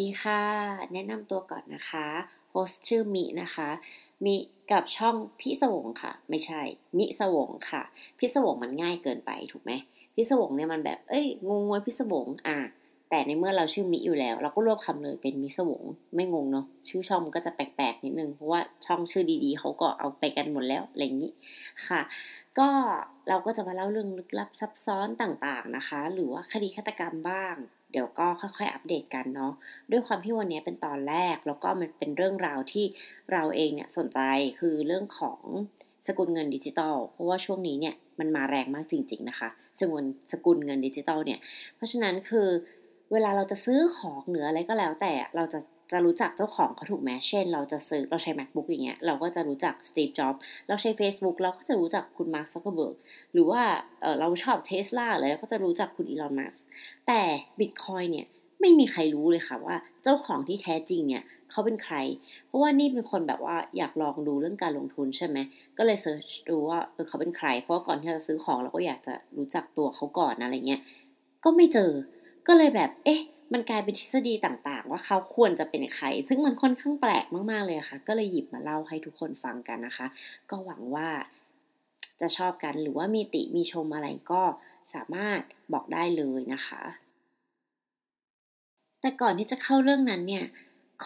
ดีค่ะ แนะนำตัวก่อนนะคะโฮสชื่อมินะคะ มิกับช่องพิสวงค่ะ ไม่ใช่ มิสวงค่ะ พิสวงมันง่ายเกินไปถูกไหมพิสวงเนี่ยมันแบบ เอ้ยงงงวยพิสวงอะแต่ในเมื่อเราชื่อมิอยู่แล้ว เราก็รวบคำเลยเป็นมิสวงไม่งงเนาะชื่อช่องก็จะแปลกๆนิดนึงเพราะว่าช่องชื่อดีๆเขาก็เอาไปกันหมดแล้วอะไรอย่างนี้ค่ะ ก็เราก็จะมาเล่าเรื่องลึกลับซับซ้อนต่างๆนะคะ หรือว่าคดีฆาตกรรมบ้าง ดี๋ยวก็ค่อยๆ อัปเดตกันเนาะด้วยความที่วันนี้เป็นตอนแรก แล้วก็มันเป็นเรื่องราวที่เราเองเนี่ยสนใจคือเรื่องของสกุลเงินดิจิตอลเพราะว่าช่วงนี้เนี่ยมันมาแรงมากจริง ๆ นะคะสกุลสกุลเงินดิจิตอลเนี่ย เพราะฉะนั้นคือเวลาเราจะซื้อของหรืออะไรก็แล้วแต่เราจะ จะรู้จักเจ้าของเขาถูกไหมเช่น เราจะซื้อเราใช้ macbook อย่างเงี้ยเราก็จะรู้จัก Steve Jobs เราใช้ Facebook เราก็จะรู้จักคุณ Mark Zuckerberg หรือว่าเเราชอบ Tesla เลยเรก็จะรู้จักคุณ Elon Musk แต่ Bitcoin เนี่ยไม่มีใครรู้เลยค่ะว่าเจ้าของที่แท้จริงเนี่ยเขาเป็นใคร เพราะว่านี่เป็นคนแบบว่าอยากลองดูเรื่องการลงทุนใช่ไหม ก็เลยเซิร์ชดูว่าเออเขาเป็นใคร เพราะก่อนที่จะซื้อของเราก็อยากจะรู้จักตัวเขาก่อนอะไรเงี้ย ก็ไม่เจอ ก็เลยแบบ เอ๊ะ มันกลายเป็นทฤษฎีต่างๆ ว่าเขาควรจะเป็นใคร ซึ่งมันค่อนข้างแปลกมากๆเลยค่ะ ก็เลยหยิบมาเล่าให้ทุกคนฟังกันนะคะ ก็หวังว่าจะชอบกันหรือว่ามีติมีชมอะไรก็สามารถบอกได้เลยนะคะ แต่ก่อนที่จะเข้าเรื่องนั้นเนี่ย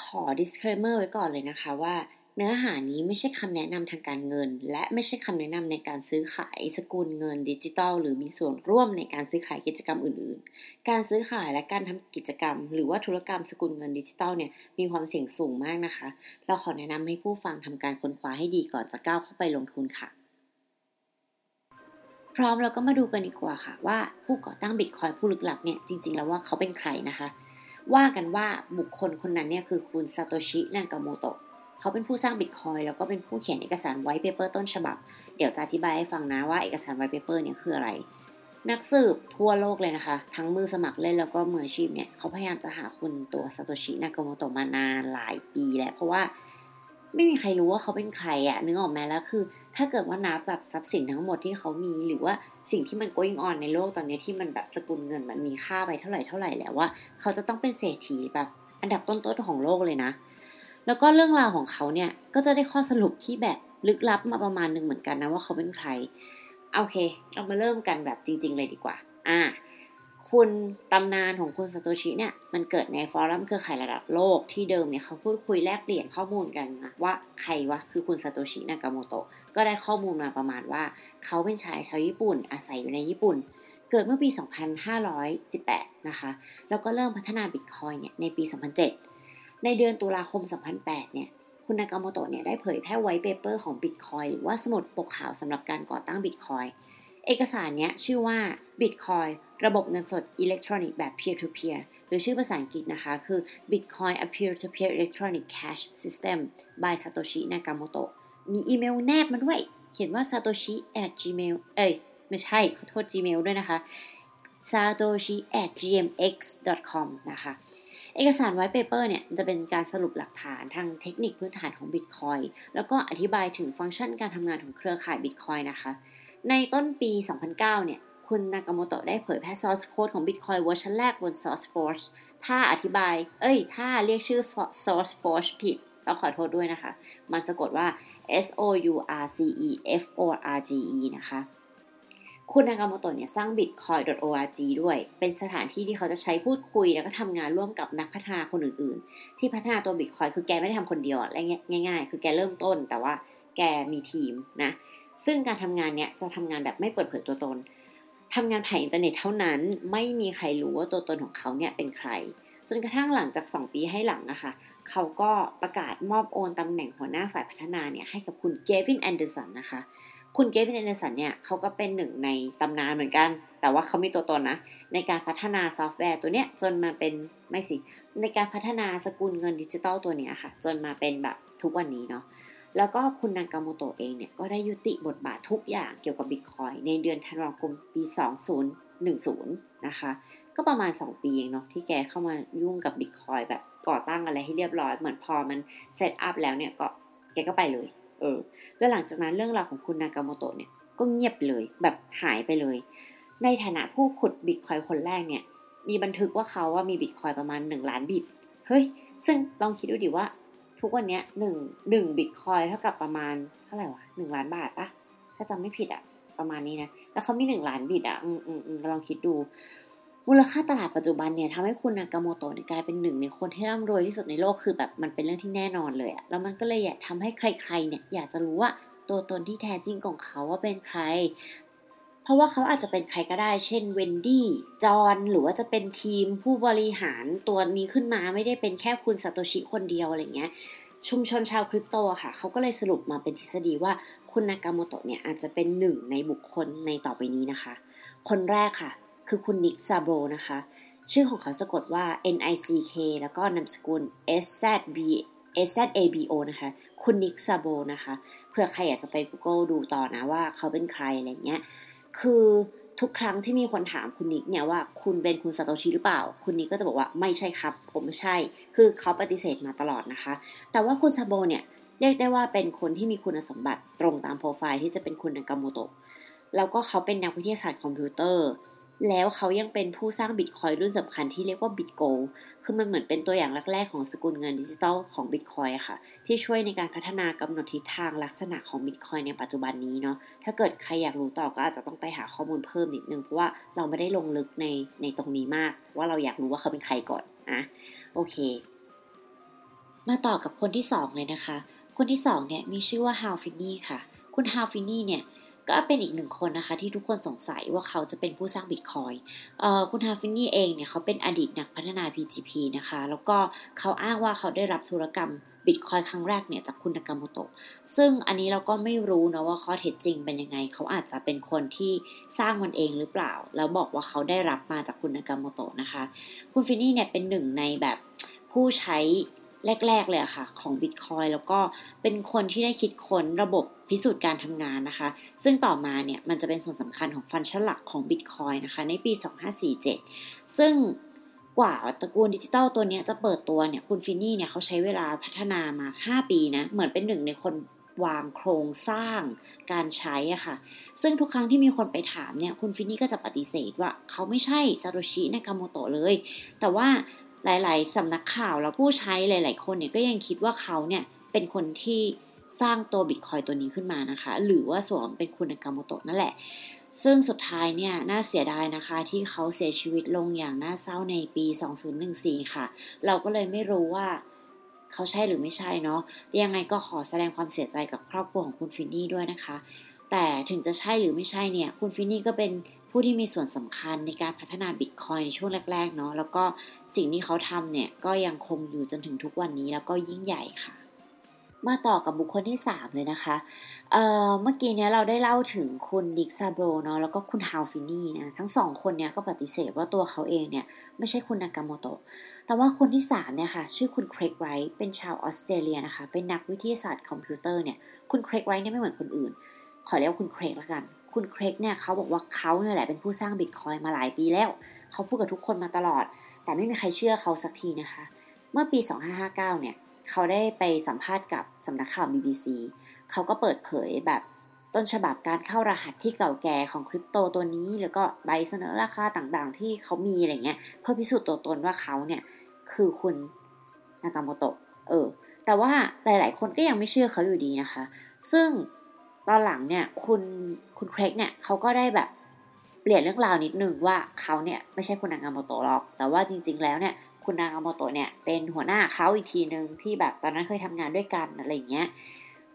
ขอ disclaimer ไว้ก่อนเลยนะคะว่า เนื้อหานี้ไม่ใช่คำแนะนำทางการเงิน และไม่ใช่คำแนะนำในการซื้อขายสกุลเงินดิจิตอลหรือมีส่วนร่วมในการซื้อขายกิจกรรมอื่น ๆ การซื้อขายและการทำกิจกรรม หรือว่าธุรกรรมสกุลเงินดิจิตอลเนี่ยมีความเสี่ยงสูงมากนะคะ เราขอแนะนำให้ผู้ฟังทำการค้นคว้าให้ดีก่อนจะก้าวเข้าไปลงทุนค่ะพร้อมเราก็มาดูกันดีกว่าค่ะ ว่าผู้ก่อตั้งบิตคอยผู้ลึกลับเนี่ยจริง ๆ แล้วว่าเขาเป็นใครนะคะ ว่ากันว่าบุคคลคนนั้นเนี่ยคือคุณซาโตชิ นากาโมโตะ เขาเป็นผู้สร้างบิตคอยแล้วก็เป็นผู้เขียนเอกสาร white paper ต้นฉบับ เดี๋ยวจะอธิบายให้ฟังนะว่าเอกสาร white paper เนี่ยคืออะไร นักสืบทั่วโลกเลยนะคะ ทั้งมือสมัครเล่นแล้วก็มืออาชีพเนี่ยเขาพยายามจะหาคุณตัวซาโตชินากาโมโตะมานานหลายปีแล้วเพราะว่าไม่มีใครรู้ว่าเขาเป็นใครอะนึกออกไหมแล้วคือ ถ้าเกิดว่านับแบบทรัพย์สินทั้งหมดที่เขามีหรือว่าสิ่งที่มัน going on ในโลกตอนนี้ที่มันแบบสกุลเงินมันมีค่าไปเท่าไหร่เท่าไหร่แล้วว่าเขาจะต้องเป็นเศรษฐีแบบอันดับต้นๆของโลกเลยนะ แล้วก็เรื่องราวของเขาเนี่ยก็จะได้ข้อสรุปที่แบบลึกลับมาประมาณหนึ่งเหมือนกันนะว่าเขาเป็นใครโอเค เรามาเริ่มกันแบบจริง ๆ เลยดีกว่า อ่า คุณตำนานของคุณซาโตชิเนี่ย มันเกิดในฟอรัมเครือข่ายระดับโลกที่เดิมเนี่ยเขาพูดคุยแลกเปลี่ยนข้อมูลกันนะว่าใครวะคือคุณซาโตชินากาโมโตะก็ได้ข้อมูลมาประมาณว่า เขาเป็นชายชาวญี่ปุ่น อาศัยอยู่ในญี่ปุ่น เกิดเมื่อปี 2518 นะคะ แล้วก็เริ่มพัฒนาบิตคอยเนี่ยในปี 2007 ในเดือนตุลาคม 2008 เนี่ย คุณนากาโมโตะเนี่ยได้เผยแพร่ white paper ของ Bitcoin หรือว่าสมุดปกขาวสำหรับการก่อตั้ง Bitcoin เอกสารเนี้ยชื่อว่า Bitcoin ระบบเงินสดอิเล็กทรอนิกส์แบบ peer-to-peer หรือชื่อภาษาอังกฤษนะคะ คือ Bitcoin a peer-to-peer electronic cash system by Satoshi Nakamoto มีอีเมลแนบมาด้วย เขียนว่า satoshi at gmail เอ้ย ไม่ใช่ ขอโทษ gmail ด้วยนะคะ satoshi at gmx com นะคะ เอกสาร white paper เนี่ยจะเป็นการสรุปหลักฐานทางเทคนิคพื้นฐานของ Bitcoin แล้วก็อธิบายถึงฟังก์ชันการทำงานของเครือข่าย Bitcoin นะคะ ในต้นปี 2009 เนี่ยคุณนากาโมโตะได้เผยแพร่ source code ของ Bitcoin เวอร์ชันแรกบน SourceForge ถ้าอธิบาย เอ้ย ถ้าเรียกชื่อ SourceForge ผิด ต้องขอโทษด้วยนะคะ มันสะกดว่า S O U R C E F O R G E นะคะ คุณนากาโมโตะเนี่ยสร้าง bitcoin.org ด้วย เป็นสถานที่ที่เขาจะใช้พูดคุย แล้วก็ทำงานร่วมกับนักพัฒนาคนอื่นๆ ที่พัฒนาตัว bitcoin คือแกไม่ได้ทำคนเดียวอะไรง่ายๆ คือแกเริ่มต้น แต่ว่าแกมีทีมนะ ซึ่งการทำงานเนี่ยจะทำงานแบบไม่เปิดเผยตัวตนทำงานผ่านอินเทอร์เน็ตเท่านั้น ไม่มีใครรู้ว่าตัวตนของเขาเนี่ยเป็นใคร จนกระทั่งหลังจาก 2 ปีให้หลังอะค่ะ เขาก็ประกาศมอบโอนตำแหน่งหัวหน้าฝ่ายพัฒนาเนี่ยให้กับคุณ Gavin Andresen นะคะ คุณ Gavin Andresen เนี่ยเขาก็เป็นหนึ่งในตำนานเหมือนกัน แต่ว่าเขามีตัวตนนะ ในการพัฒนาซอฟต์แวร์ตัวเนี้ยจนมาเป็นไม่สิ ในการพัฒนาสกุลเงินดิจิตอลตัวเนี้ยค่ะ จนมาเป็นแบบทุกวันนี้เนาะแล้วก็คุณนากาโมโตะเองเนี่ย ก็ได้ยุติบทบาททุกอย่างเกี่ยวกับบิตคอยในเดือนธันวาคมปี 2010 นะคะ ก็ประมาณ 2 ปีเองเนาะที่แกเข้ามายุ่งกับบิตคอยแบบก่อตั้งอะไรให้เรียบร้อย เหมือนพอมัน set up แล้วเนี่ยก็แกก็ไปเลย เออ แล้วหลังจากนั้นเรื่องราวของคุณนากาโมโตะเนี่ยก็เงียบเลยแบบหายไปเลย ในฐานะผู้ขุดบิตคอยคนแรกเนี่ย มีบันทึกว่าเขาว่ามีบิตคอยประมาณ 1 ล้านบิต เฮ้ย ซึ่งลองคิดดูดิว่า ทุกวันนี้หนึ่งหนึ่งบิตคอยเท่ากับประมาณเท่าไหร่วะหนึ่งล้านบาทปะถ้าจำไม่ผิดอะประมาณนี้นะ แล้วเขามีหนึ่งล้านบิตอะอืมอืมอืมลองคิดดู มูลค่าตลาดปัจจุบันเนี่ยทำให้คุณนากาโมโตะเนี่ยกลายเป็นหนึ่งในคนที่ร่ำรวยที่สุดในโลกคือแบบมันเป็นเรื่องที่แน่นอนเลยอะแล้วมันก็เลยอยากทำให้ใครๆเนี่ยอยากจะรู้ว่าตัวตนที่แท้จริงของเขาว่าเป็นใคร เพราะว่าเขาอาจจะเป็นใครก็ได้ เช่นเวนดี้ จอห์น หรือว่าจะเป็นทีมผู้บริหารตัวนี้ขึ้นมาไม่ได้เป็นแค่คุณซาโตชิคนเดียวอะไรเงี้ย ชุมชนชาวคริปโตค่ะ เขาก็เลยสรุปมาเป็นทฤษฎีว่าคุณนากาโมโตะเนี่ยอาจจะเป็นหนึ่งในบุคคลในต่อไปนี้นะคะ คนแรกค่ะ คือคุณนิกซาโบนะคะ ชื่อของเขาสะกดว่า N I C K แล้วก็นามสกุล S Z B S Z A B O นะคะ คุณนิกซาโบนะคะ เผื่อใครอยากจะไป Google ดูต่อนะว่าเขาเป็นใครอะไรเงี้ย คือทุกครั้งที่มีคนถามคุณนิกเนี่ยว่าคุณเป็นคุณซาโตชิหรือเปล่า คุณนิกก็จะบอกว่าไม่ใช่ครับ ผมไม่ใช่ คือเขาปฏิเสธมาตลอดนะคะ แต่ว่าคุณซาโบเนี่ยเรียกได้ว่าเป็นคนที่มีคุณสมบัติตรงตามโปรไฟล์ที่จะเป็นคุณนากาโมโตะแล้วก็เขาเป็นนักวิทยาศาสตร์คอมพิวเตอร์ แล้วเขายังเป็นผู้สร้างบิตคอยรุ่นสำคัญที่เรียกว่า Bit Gold คือมันเหมือนเป็นตัวอย่างแรกๆของสกุลเงินดิจิทัลของบิตคอยค่ะ ที่ช่วยในการพัฒนากำหนดทิศทางลักษณะของบิตคอยในปัจจุบันนี้เนาะ ถ้าเกิดใครอยากรู้ต่อก็อาจจะต้องไปหาข้อมูลเพิ่มนิดนึง เพราะว่าเราไม่ได้ลงลึกในในตรงนี้มาก ว่าเราอยากรู้ว่าเขาเป็นใครก่อนนะโอเค มาต่อกับคนที่2เลยนะคะ คนที่2เนี่ยมีชื่อว่า Hal Finney ค่ะ คุณ Hal Finney เนี่ย ก็เป็นอีกหนึ่งคนนะคะ ที่ทุกคนสงสัยว่าเขาจะเป็นผู้สร้างบิตคอยน์เอ่อคุณ Hal Finney เองเนี่ยเขาเป็นอดีตนักพัฒนา PGP นะคะ แล้วก็เขาอ้างว่าเขาได้รับธุรกรรมบิตคอยน์ครั้งแรกเนี่ยจากคุณนากาโมโตะ ซึ่งอันนี้เราก็ไม่รู้นะว่าข้อเท็จจริงเป็นยังไง เขาอาจจะเป็นคนที่สร้างมันเองหรือเปล่า แล้วบอกว่าเขาได้รับมาจากคุณนากาโมโตะนะคะ คุณฟินนี่เนี่ยเป็นหนึ่งในแบบผู้ใช้ แรก ๆ เลยอะค่ะ ของ Bitcoin แล้วก็เป็นคนที่ได้คิดค้นระบบพิสูจน์การทำงานนะคะ ซึ่งต่อมาเนี่ยมันจะเป็นส่วนสำคัญของฟังก์ชันหลักของ Bitcoin นะคะในปี 2547 ซึ่งกว่าตระกูลดิจิตอลตัวนี้จะเปิดตัวเนี่ยคุณฟินนี่เนี่ยเขาใช้เวลาพัฒนามา 5 ปีนะ เหมือนเป็นหนึ่งในคนวางโครงสร้างการใช้อะค่ะ ซึ่งทุกครั้งที่มีคนไปถามเนี่ย คุณฟินนี่ก็จะปฏิเสธว่าเขาไม่ใช่ซาโตชินากาโมโตะเลย แต่ว่า หลาย ๆสำนักข่าวแล้วผู้ใช้หลาย ๆ คนเนี่ยก็ยังคิดว่าเขาเนี่ยเป็นคนที่สร้างตัวบิตคอยตัวนี้ขึ้นมานะคะ หรือว่าสวมเป็นคุณนากาโมโตะนั่นแหละ ซึ่งสุดท้ายเนี่ยน่าเสียดายนะคะ ที่เขาเสียชีวิตลงอย่างน่าเศร้าในปี 2014 ค่ะ เราก็เลยไม่รู้ว่าเขาใช่หรือไม่ใช่เนาะยังไงก็ขอแสดงความเสียใจกับครอบครัวของคุณฟินนี่ด้วยนะคะ แต่ถึงจะใช่หรือไม่ใช่เนี่ย คุณฟินนี่ก็เป็นผู้ที่มีส่วนสำคัญในการพัฒนาบิตคอยในช่วงแรกๆเนาะแล้วก็สิ่งที่เขาทำเนี่ย ก็ยังคงอยู่จนถึงทุกวันนี้แล้วก็ยิ่งใหญ่ค่ะ มาต่อกับบุคคลที่ 3 เลยนะคะเเมื่อกี้เนี้ยเราได้เล่าถึงคุณดิกซาโบเนาะแล้วก็คุณฮาวฟินี่นะทั้งสองคนเนี้ยก็ปฏิเสธว่าตัวเขาเองเนี่ย ไม่ใช่คุณนากาโมโตะแต่ว่าคนที่3เนี่ยค่ะชื่อคุณเครกไรท์เป็นชาวออสเตรเลียนะคะเป็นนักวิทยาศาสตร์คอมพิวเตอร์เนี่ยคุณเครกไรท์เนี่ยไม่เหมือนคนอื่น ขอเรียกว่าคุณเครกแล้วกัน คุณเครกเนี่ยเขาบอกว่าเขาเนี่ยแหละเป็นผู้สร้างบิตคอยมาหลายปีแล้ว เขาพูดกับทุกคนมาตลอด แต่ไม่มีใครเชื่อเขาสักทีนะคะ เมื่อปี 2559 เนี่ยเขาได้ไปสัมภาษณ์กับสำนักข่าว BBC เขาก็เปิดเผยแบบต้นฉบับการเข้ารหัสที่เก่าแก่ของคริปโตตัวนี้ แล้วก็ใบเสนอราคาต่างๆ ที่เขามีอะไรเงี้ยเพื่อพิสูจน์ตัวตนว่าเขาเนี่ยคือคุณนากามโตะเออแต่ว่าหลายๆ คนก็ยังไม่เชื่อเขาอยู่ดีนะคะ ซึ่ง ตอนหลังเนี่ยคุณคุณเครกเนี่ยเขาก็ได้แบบเปลี่ยนเรื่องราวนิดนึงว่าเขาเนี่ยไม่ใช่คุณนางาโมโตะหรอก แต่ว่าจริง ๆ แล้วเนี่ยคุณนางาโมโตะเนี่ยเป็นหัวหน้าเขาอีกทีหนึ่งที่แบบตอนนั้นเคยทำงานด้วยกันอะไรเงี้ย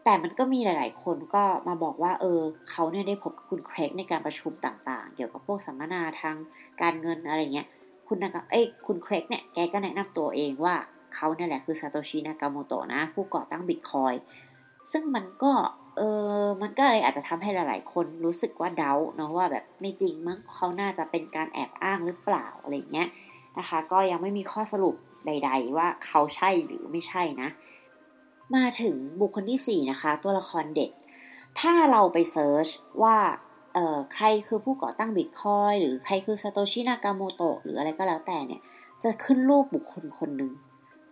แต่มันก็มีหลาย ๆ คนก็มาบอกว่าเออเขาเนี่ยได้พบคุณเครกในการประชุมต่างๆ เกี่ยวกับพวกสัมมนาทางการเงินอะไรเงี้ยคุณนากาเอ้ยคุณเครกเนี่ยแกก็แนะนำตัวเองว่าเขาเนี่ยแหละคือซาโตชินากาโมโตะนะ ผู้ก่อตั้งบิตคอยน์ซึ่งมันก็ เออมันก็เลยอาจจะทำให้หลาย ๆ คนรู้สึกว่าเดาเนาะว่าแบบไม่จริงมั้งเขาน่าจะเป็นการแอบอ้างหรือเปล่าอะไรเงี้ยนะคะ ก็ยังไม่มีข้อสรุปใด ๆ ว่าเขาใช่หรือไม่ใช่นะ มาถึงบุคคลที่ 4 นะคะ ตัวละครเด็ดถ้าเราไป searchว่าเอ่อใครคือผู้ก่อตั้งบิตคอยน์หรือใครคือซาโตชินากาโมโตะหรืออะไรก็แล้วแต่เนี่ย จะขึ้นรูปบุคคลคนหนึ่ง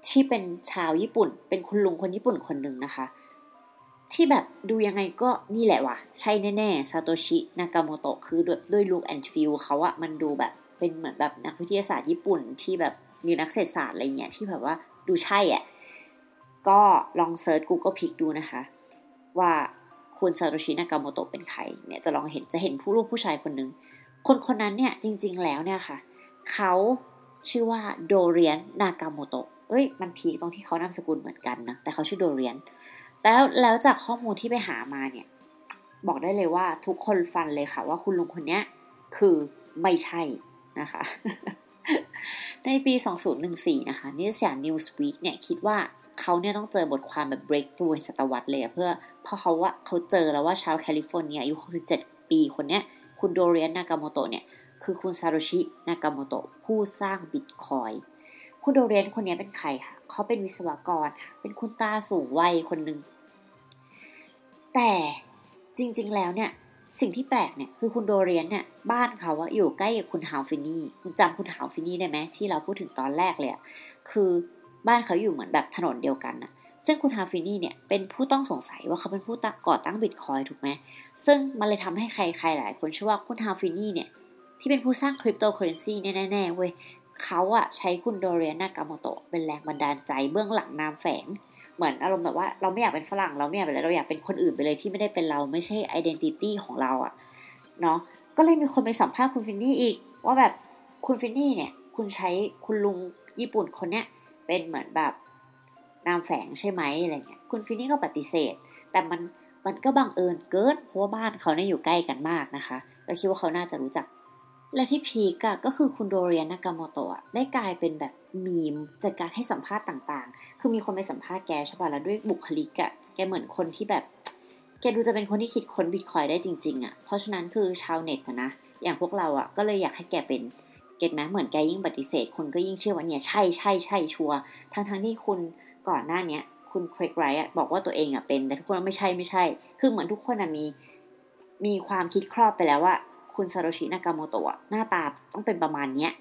ที่เป็นชาวญี่ปุ่น เป็นคุณลุงคนญี่ปุ่นคนหนึ่งนะคะ ที่แบบดูยังไงก็นี่แหละว่ะ ใช่แน่ๆซาโตชิ นากาโมโตะคือด้วยด้วย look and feel เขาอะมันดูแบบเป็นเหมือนแบบนักวิทยาศาสตร์ญี่ปุ่นที่แบบหรือนักเศรษฐศาสตร์อะไรเงี้ยที่แบบว่าดูใช่อะ่ะก็ลองเซิร์ช Google Pic ดูนะคะ ว่าคุณซาโตชิ นากาโมโตะเป็นใครเนี่ยจะลองเห็นจะเห็นผู้รูปผู้ชายคนหนึ่งคนคนนั้นเนี่ยจริงๆแล้วเนี่ยค่ะ เขาชื่อว่าโดเรียน นากาโมโตะเอ้ยมันพีคตรงที่เขานามสกุลเหมือนกันนะแต่เขาชื่อโดเรียน แล้วแล้วจากข้อมูลที่ไปหามาเนี่ย บอกได้เลยว่าทุกคนฟันเลยค่ะ ว่าคุณลุงคนนี้คือไม่ใช่นะคะ ในปี 2014 นะคะนิตยสาร Newsweek เนี่ยคิดว่าเขาเนี่ยต้องเจอบทความแบบ breakthrough ศตวรรษเลยเพื่อเพราะเขาว่าเขาเจอแล้วว่าชาวแคลิฟอร์เนียอายุ 67 ปีคนเนี้ย คุณโดเรียน นากาโมโตะเนี่ย คือคุณซาโตชิ นากาโมโตะผู้สร้างบิตคอยน์คุณโดเรียนคนนี้เป็นใครคะเขาเป็นวิศวกรค่ะ เป็นคุณตาสูงวัยคนหนึ่ง แต่จริงๆแล้วเนี่ย สิ่งที่แปลกเนี่ยคือคุณโดเรียนเนี่ยบ้านเขาอะอยู่ใกล้กับคุณ Hal Finney คุณจำคุณ Hal Finney ได้ไหมที่เราพูดถึงตอนแรกเลยอะคือบ้านเขาอยู่เหมือนแบบถนนเดียวกันนะซึ่งคุณ Hal Finney เนี่ยเป็นผู้ต้องสงสัยว่าเขาเป็นผู้ก่อตั้งบิตคอยน์ถูกไหมซึ่งมันเลยทำให้ใครๆหลายคนเชื่อว่าคุณ Hal Finney เนี่ยที่เป็นผู้สร้างคริปโตเคอเรนซี่แน่ๆเว้ยเขาอะใช้คุณโดเรียนนากาโมโตะเป็นแรงบันดาลใจเบื้องหลังนามแฝง เหมือนอารมณ์แบบว่าเราไม่อยากเป็นฝรั่งเราไม่อยากเป็นอะไรเราอยากเป็นคนอื่นไปเลยที่ไม่ได้เป็นเราไม่ใช่ identity ของเราอะเนาะก็เลยมีคนไปสัมภาษณ์คุณฟินนี่อีก ว่าแบบคุณฟินนี่เนี่ย คุณใช้คุณลุงญี่ปุ่นคนเนี้ยเป็นเหมือนแบบนามแฝงใช่ไหมอะไรเงี้ยคุณฟินนี่ก็ปฏิเสธ แต่มันมันก็บังเอิญเกินเพราะว่าบ้านเขาเนี่ยอยู่ใกล้กันมากนะคะเราคิดว่าเขาน่าจะรู้จัก และที่พีกอะก็คือคุณโดเรียนนากาโมโตะได้กลายเป็นแบบ มีมจากการให้สัมภาษณ์ต่างๆ คือมีคนไปสัมภาษณ์แกใช่ป่ะแล้วด้วยบุคลิกอะแกเหมือนคนที่แบบ แกดูจะเป็นคนที่คิดค้นบิตคอยได้จริง ๆอะเพราะฉะนั้นคือชาวเน็ตนะ อย่างพวกเราอะก็เลยอยากให้แกเป็นเก็ตไหมเหมือนแกยิ่งปฏิเสธ คนก็ยิ่งเชื่อว่าเนี่ยใช่ใช่ใช่ชัวร์ทั้งทั้งที่คุณก่อนหน้าเนี้ย คุณเครกไรท์บอกว่าตัวเองอะเป็น แต่ทุกคนไม่ใช่ไม่ใช่ คือเหมือนทุกคนอะมีมีความคิดครอบไปแล้วว่าคุณซาโตชินากาโมโตะหน้าตาต้องเป็นประมาณเนี้ย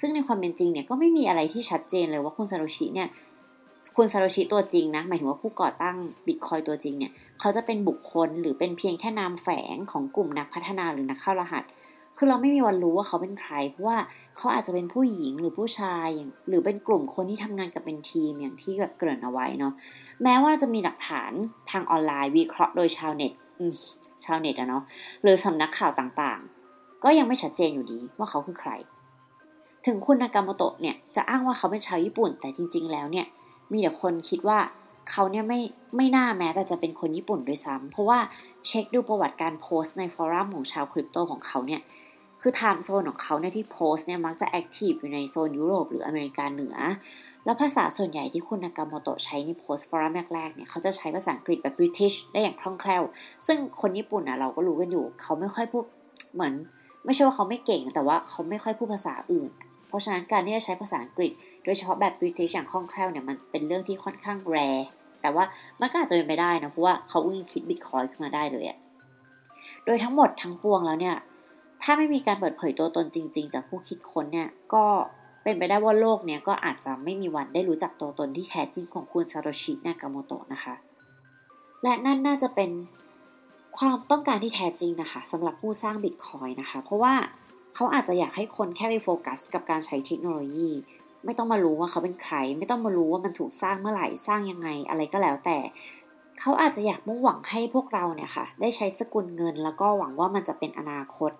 ซึ่งในความเป็นจริงเนี่ยก็ไม่มีอะไรที่ชัดเจนเลยว่าคุณซาโตชิเนี่ยคุณซาโตชิตัวจริงนะหมายถึงว่าผู้ก่อตั้งบิตคอยตัวจริงเนี่ยเขาจะเป็นบุคคลหรือเป็นเพียงแค่นามแฝงของกลุ่มนักพัฒนาหรือนักเข้ารหัส คือเราไม่มีวันรู้ว่าเขาเป็นใคร เพราะว่าเขาอาจจะเป็นผู้หญิงหรือผู้ชาย หรือเป็นกลุ่มคนที่ทำงานกับเป็นทีมอย่างที่แบบเกริ่นเอาไว้เนาะแม้ว่าจะมีหลักฐานทางออนไลน์วิเคราะห์โดยชาวเน็ตชาวเน็ตอะเนาะหรือสำนักข่าวต่างก็ยังไม่ชัดเจนอยู่ดีว่าเขาคือใคร ถึงคุณนากาโมโตะเนี่ยจะอ้างว่าเขาเป็นชาวญี่ปุ่น แต่จริง ๆ แล้วเนี่ยมีแต่คนคิดว่าเขาเนี่ยไม่ไม่น่าแม้แต่จะเป็นคนญี่ปุ่นด้วยซ้ำเพราะว่าเช็คดูประวัติการโพสต์ใน forum ของชาวคริปโตของเขาเนี่ยคือ time zone ของเขาเนี่ยที่โพสต์เนี่ยมักจะ active อยู่ในโซนยุโรปหรืออเมริกาเหนือ แล้วภาษาส่วนใหญ่ที่คุณนากาโมโตะใช้ในโพสต์ forum แรกๆเนี่ยเขาจะใช้ภาษาอังกฤษแบบ British ได้อย่างคล่องแคล่ว ซึ่งคนญี่ปุ่นอะเราก็รู้กันอยู่ เขาไม่ค่อยพูดเหมือน ไม่ใช่ว่าเขาไม่เก่ง แต่ว่าเขาไม่ค่อยพูดภาษาอื่น เพราะฉะนั้นการที่จะใช้ภาษาอังกฤษ โดยเฉพาะแบบบริติชอย่างคล่องแคล่วเนี่ยมันเป็นเรื่องที่ค่อนข้างแรแต่ว่ามันก็อาจจะเป็นไปได้นะเพราะว่าเขาอุ้งคิดบิตคอยขึ้นมาได้เลยอะโดยทั้งหมดทั้งปวงแล้วเนี่ยถ้าไม่มีการเปิดเผยตัวตนจริง ๆ จากผู้คิดค้นเนี่ยก็เป็นไปได้ว่าโลกเนี่ยก็อาจจะไม่มีวันได้รู้จักตัวตนที่แท้จริงของคุณซาโตชินากาโมโตะนะคะ และนั่นน่าจะเป็นความต้องการที่แท้จริงนะคะสำหรับผู้สร้างบิตคอยนะคะ เพราะว่า เขาอาจจะอยากให้คนแค่ไปโฟกัส กับการใช้เทคโนโลยี ไม่ต้องมารู้ว่าเขาเป็นใคร ไม่ต้องมารู้ว่ามันถูกสร้างเมื่อไหร่สร้างยังไงอะไรก็แล้วแต่ เขาอาจจะอยากมุ่งหวังให้พวกเราเนี่ยค่ะ ได้ใช้สกุลเงิน แล้วก็หวังว่ามันจะเป็นอนาคต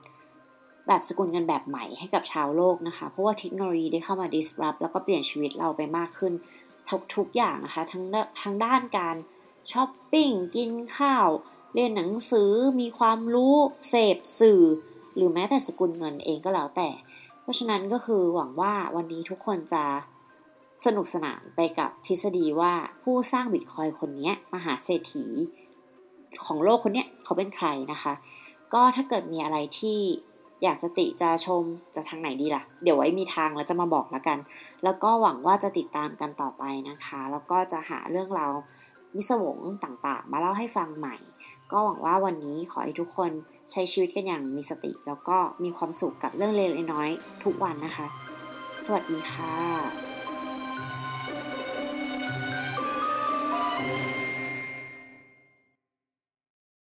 แบบสกุลเงินแบบใหม่ให้กับชาวโลกนะคะ เพราะว่าเทคโนโลยีได้เข้ามา disrupt แล้วก็เปลี่ยนชีวิตเราไปมากขึ้นทุกทุกอย่างนะคะทั้งทั้งด้านการช้อปปิ้งกินข้าว เรียนหนังสือมีความรู้เสพสื่อ หรือแม้แต่สกุลเงินเองก็แล้วแต่ เพราะฉะนั้นก็คือหวังว่าวันนี้ทุกคนจะสนุกสนานไปกับทฤษฎีว่าผู้สร้างบิตคอยคนนี้มหาเศรษฐีของโลกคนนี้เขาเป็นใครนะคะ ก็ถ้าเกิดมีอะไรที่อยากจะติจะชมจะทางไหนดีล่ะ เดี๋ยวไว้มีทางแล้วจะมาบอกแล้วกัน แล้วก็หวังว่าจะติดตามกันต่อไปนะคะ แล้วก็จะหาเรื่องราววิศวงต่างๆ มาเล่าให้ฟังใหม่ ก็หวังว่าวันนี้ขอให้ทุกคนใช้ชีวิตกันอย่างมีสติ แล้วก็มีความสุขกับเรื่องเล็กน้อยทุกวันนะคะ สวัสดีค่ะ